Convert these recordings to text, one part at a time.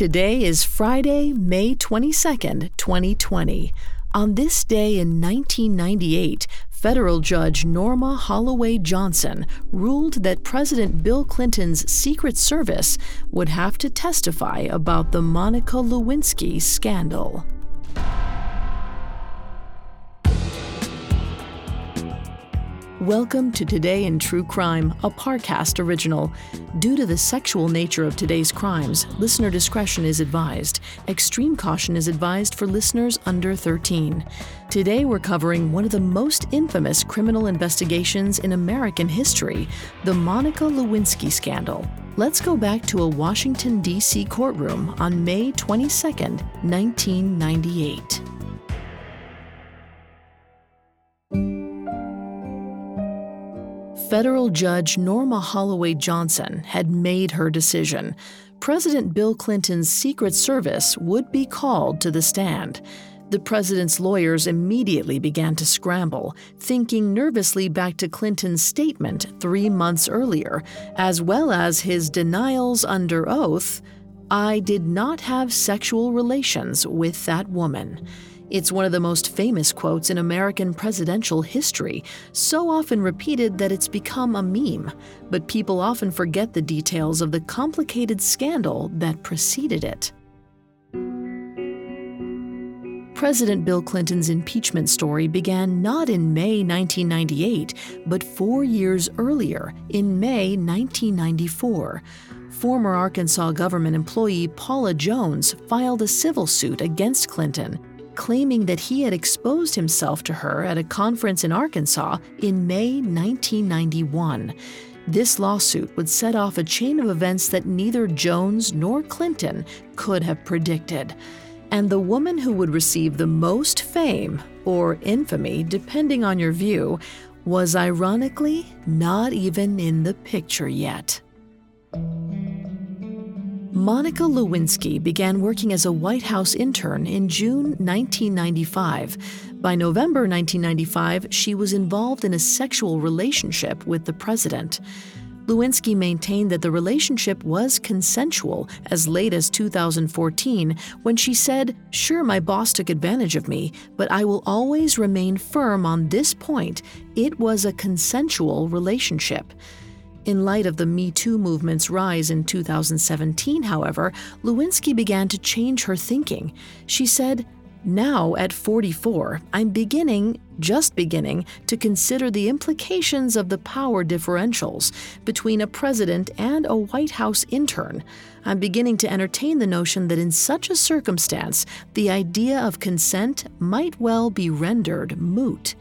Today is Friday, May 22nd, 2020. On this day in 1998, federal judge Norma Holloway Johnson ruled that President Bill Clinton's Secret Service would have to testify about the Monica Lewinsky scandal. Welcome to Today in True Crime, a Parcast original. Due to the sexual nature of today's crimes, listener discretion is advised. Extreme caution is advised for listeners under 13. Today we're covering one of the most infamous criminal investigations in American history the Monica Lewinsky scandal. Let's go back to a Washington, D.C. courtroom on May 22, 1998. Federal Judge Norma Holloway Johnson had made her decision. President Bill Clinton's Secret Service would be called to the stand. The president's lawyers immediately began to scramble, thinking nervously back to Clinton's statement three months earlier, as well as his denials under oath I did not have sexual relations with that woman. It's one of the most famous quotes in American presidential history, so often repeated that it's become a meme, but people often forget the details of the complicated scandal that preceded it. President Bill Clinton's impeachment story began not in May 1998, but four years earlier, in May 1994 former Arkansas government employee Paula Jones filed a civil suit against Clinton claiming that he had exposed himself to her at a conference in Arkansas in May 1991. This lawsuit would set off a chain of events that neither Jones nor Clinton could have predicted. And the woman who would receive the most fame, or infamy, depending on your view, was ironically not even in the picture yet. Monica Lewinsky began working as a White House intern in June 1995. By November 1995, she was involved in a sexual relationship with the president. Lewinsky maintained that the relationship was consensual as late as 2014 when she said, Sure, my boss took advantage of me, but I will always remain firm on this point. It was a consensual relationship. In light of the Me Too movement's rise in 2017, however, Lewinsky began to change her thinking. She said, now, at 44, I'm beginning, just beginning, to consider the implications of the power differentials between a president and a White House intern. I'm beginning to entertain the notion that in such a circumstance, the idea of consent might well be rendered moot.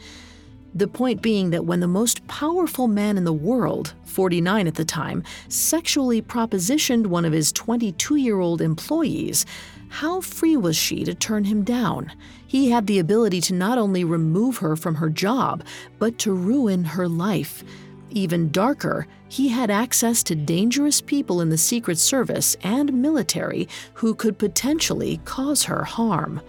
The point being that when the most powerful man in the world, 49 at the time, sexually propositioned one of his 22 year old employees, how free was she to turn him down? He had the ability to not only remove her from her job, but to ruin her life. Even darker, he had access to dangerous people in the Secret Service and military who could potentially cause her harm.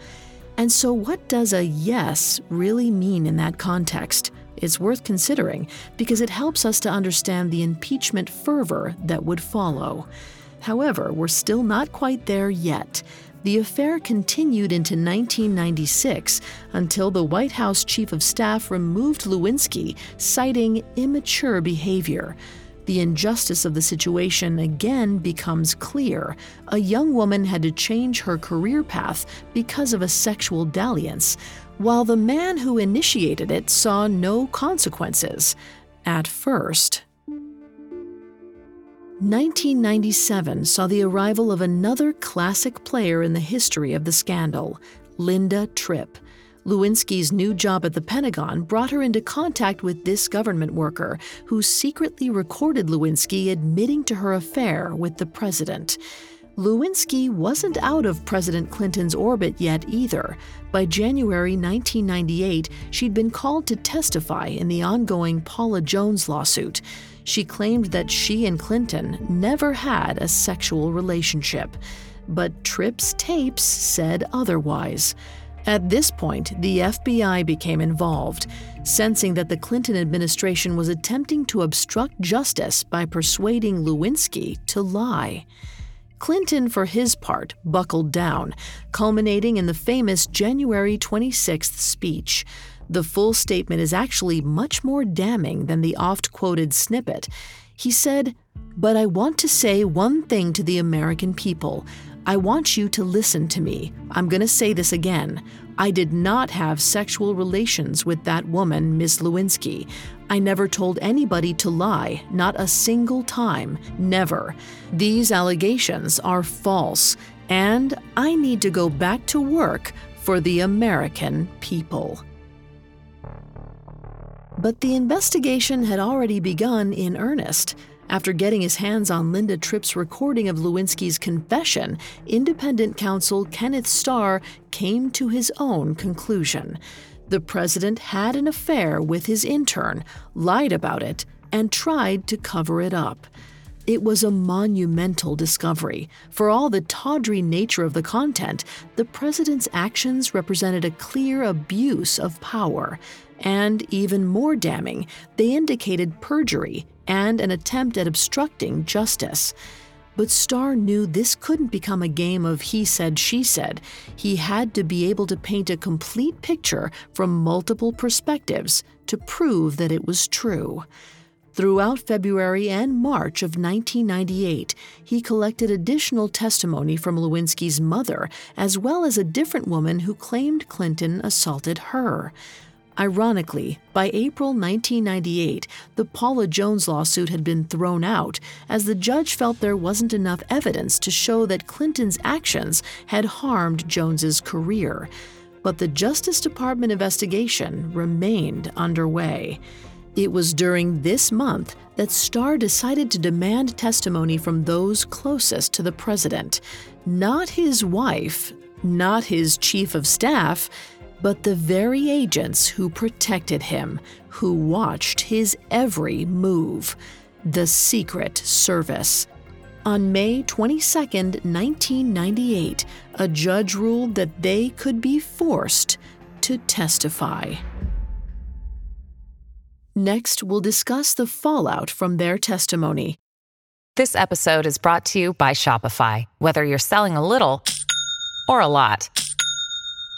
And so, what does a yes really mean in that context? It's worth considering because it helps us to understand the impeachment fervor that would follow. However, we're still not quite there yet. The affair continued into 1996 until the White House Chief of Staff removed Lewinsky, citing immature behavior the injustice of the situation again becomes clear. A young woman had to change her career path because of a sexual dalliance, while the man who initiated it saw no consequences. At first. 1997 saw the arrival of another classic player in the history of the scandal, Linda Tripp. Lewinsky's new job at the Pentagon brought her into contact with this government worker who secretly recorded Lewinsky admitting to her affair with the president. Lewinsky wasn't out of President Clinton's orbit yet either. By January 1998, she'd been called to testify in the ongoing Paula Jones lawsuit. She claimed that she and Clinton never had a sexual relationship. But Tripp's tapes said otherwise. At this point, the FBI became involved, sensing that the Clinton administration was attempting to obstruct justice by persuading Lewinsky to lie. Clinton, for his part, buckled down, culminating in the famous January 26th speech. The full statement is actually much more damning than the oft quoted snippet. He said, But I want to say one thing to the American people. I want you to listen to me. I'm going to say this again. I did not have sexual relations with that woman, Ms. Lewinsky. I never told anybody to lie, not a single time, never. These allegations are false, and I need to go back to work for the American people. But the investigation had already begun in earnest. After getting his hands on Linda Tripp's recording of Lewinsky's confession, independent counsel Kenneth Starr came to his own conclusion. The president had an affair with his intern, lied about it, and tried to cover it up. It was a monumental discovery. For all the tawdry nature of the content, the president's actions represented a clear abuse of power. And even more damning, they indicated perjury and an attempt at obstructing justice. But Starr knew this couldn't become a game of he said, she said. He had to be able to paint a complete picture from multiple perspectives to prove that it was true. Throughout February and March of 1998, he collected additional testimony from Lewinsky's mother, as well as a different woman who claimed Clinton assaulted her. Ironically, by April 1998, the Paula Jones lawsuit had been thrown out as the judge felt there wasn't enough evidence to show that Clinton's actions had harmed Jones's career. But the Justice Department investigation remained underway. It was during this month that Starr decided to demand testimony from those closest to the president, not his wife, not his chief of staff, but the very agents who protected him, who watched his every move the Secret Service. On May 22, 1998, a judge ruled that they could be forced to testify. Next, we'll discuss the fallout from their testimony. This episode is brought to you by Shopify. Whether you're selling a little or a lot,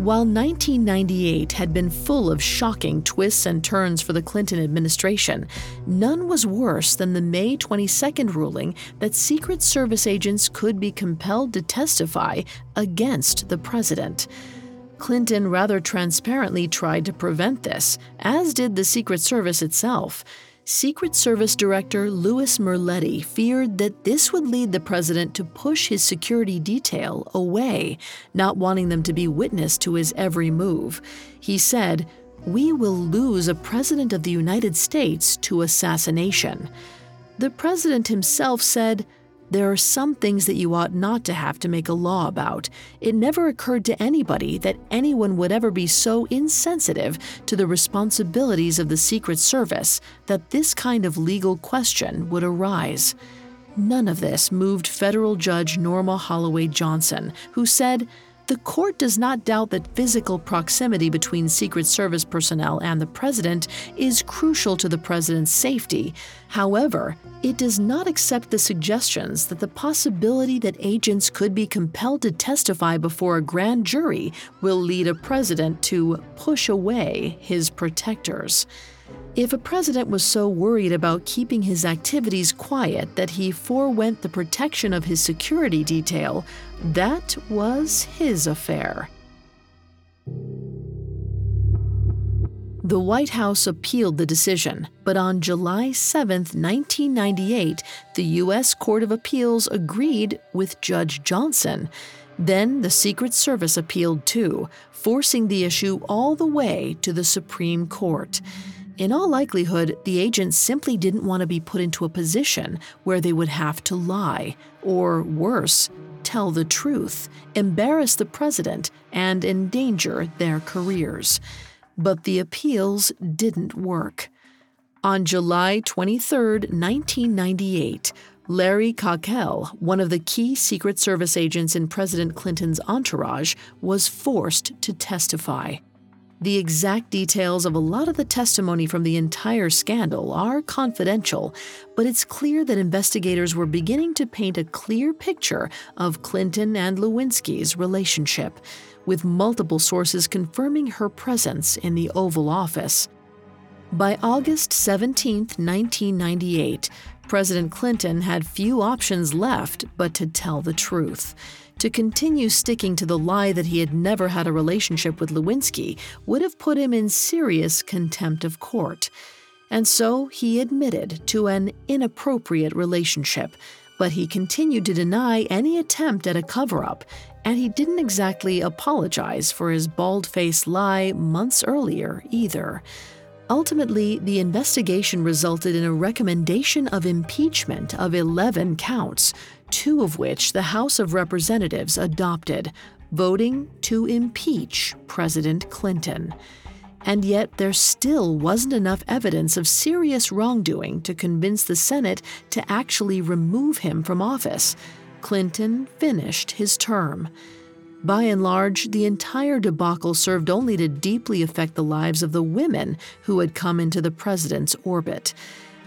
While 1998 had been full of shocking twists and turns for the Clinton administration, none was worse than the May 22nd ruling that Secret Service agents could be compelled to testify against the president. Clinton rather transparently tried to prevent this, as did the Secret Service itself. Secret Service Director Lewis Merletti feared that this would lead the president to push his security detail away, not wanting them to be witness to his every move. He said, We will lose a president of the United States to assassination. The president himself said, there are some things that you ought not to have to make a law about. It never occurred to anybody that anyone would ever be so insensitive to the responsibilities of the Secret Service that this kind of legal question would arise. None of this moved federal judge Norma Holloway Johnson, who said, the court does not doubt that physical proximity between Secret Service personnel and the president is crucial to the president's safety. However, it does not accept the suggestions that the possibility that agents could be compelled to testify before a grand jury will lead a president to push away his protectors. If a president was so worried about keeping his activities quiet that he forewent the protection of his security detail, that was his affair. The White House appealed the decision, but on July 7, 1998, the U.S. Court of Appeals agreed with Judge Johnson. Then the Secret Service appealed too, forcing the issue all the way to the Supreme Court. In all likelihood, the agents simply didn't want to be put into a position where they would have to lie, or worse, tell the truth, embarrass the president, and endanger their careers but the appeals didn't work. On July 23, 1998, Larry Cockell, one of the key Secret Service agents in President Clinton's entourage, was forced to testify. The exact details of a lot of the testimony from the entire scandal are confidential, but it's clear that investigators were beginning to paint a clear picture of Clinton and Lewinsky's relationship with multiple sources confirming her presence in the Oval Office. By August 17, 1998, President Clinton had few options left but to tell the truth. To continue sticking to the lie that he had never had a relationship with Lewinsky would have put him in serious contempt of court. And so he admitted to an inappropriate relationship, but he continued to deny any attempt at a cover up and he didn't exactly apologize for his bald faced lie months earlier either. Ultimately, the investigation resulted in a recommendation of impeachment of 11 counts, two of which the House of Representatives adopted, voting to impeach President Clinton. And yet, there still wasn't enough evidence of serious wrongdoing to convince the Senate to actually remove him from office. Clinton finished his term. By and large, the entire debacle served only to deeply affect the lives of the women who had come into the president's orbit.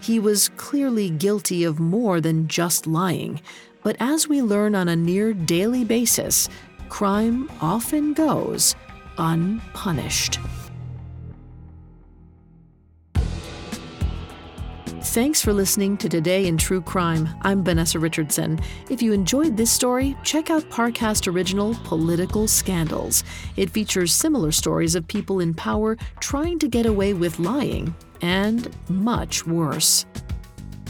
He was clearly guilty of more than just lying, but as we learn on a near daily basis, crime often goes unpunished. Thanks for listening to Today in True Crime. I'm Vanessa Richardson. If you enjoyed this story, check out Parcast Original Political Scandals. It features similar stories of people in power trying to get away with lying, and much worse.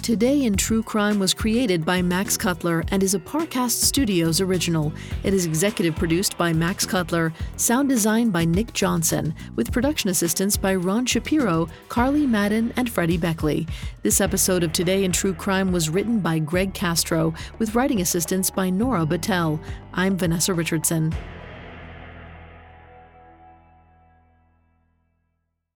Today in True Crime was created by Max Cutler and is a Parcast Studios original. It is executive produced by Max Cutler, sound design by Nick Johnson, with production assistance by Ron Shapiro, Carly Madden, and Freddie Beckley. This episode of Today in True Crime was written by Greg Castro, with writing assistance by Nora Battelle. I'm Vanessa Richardson.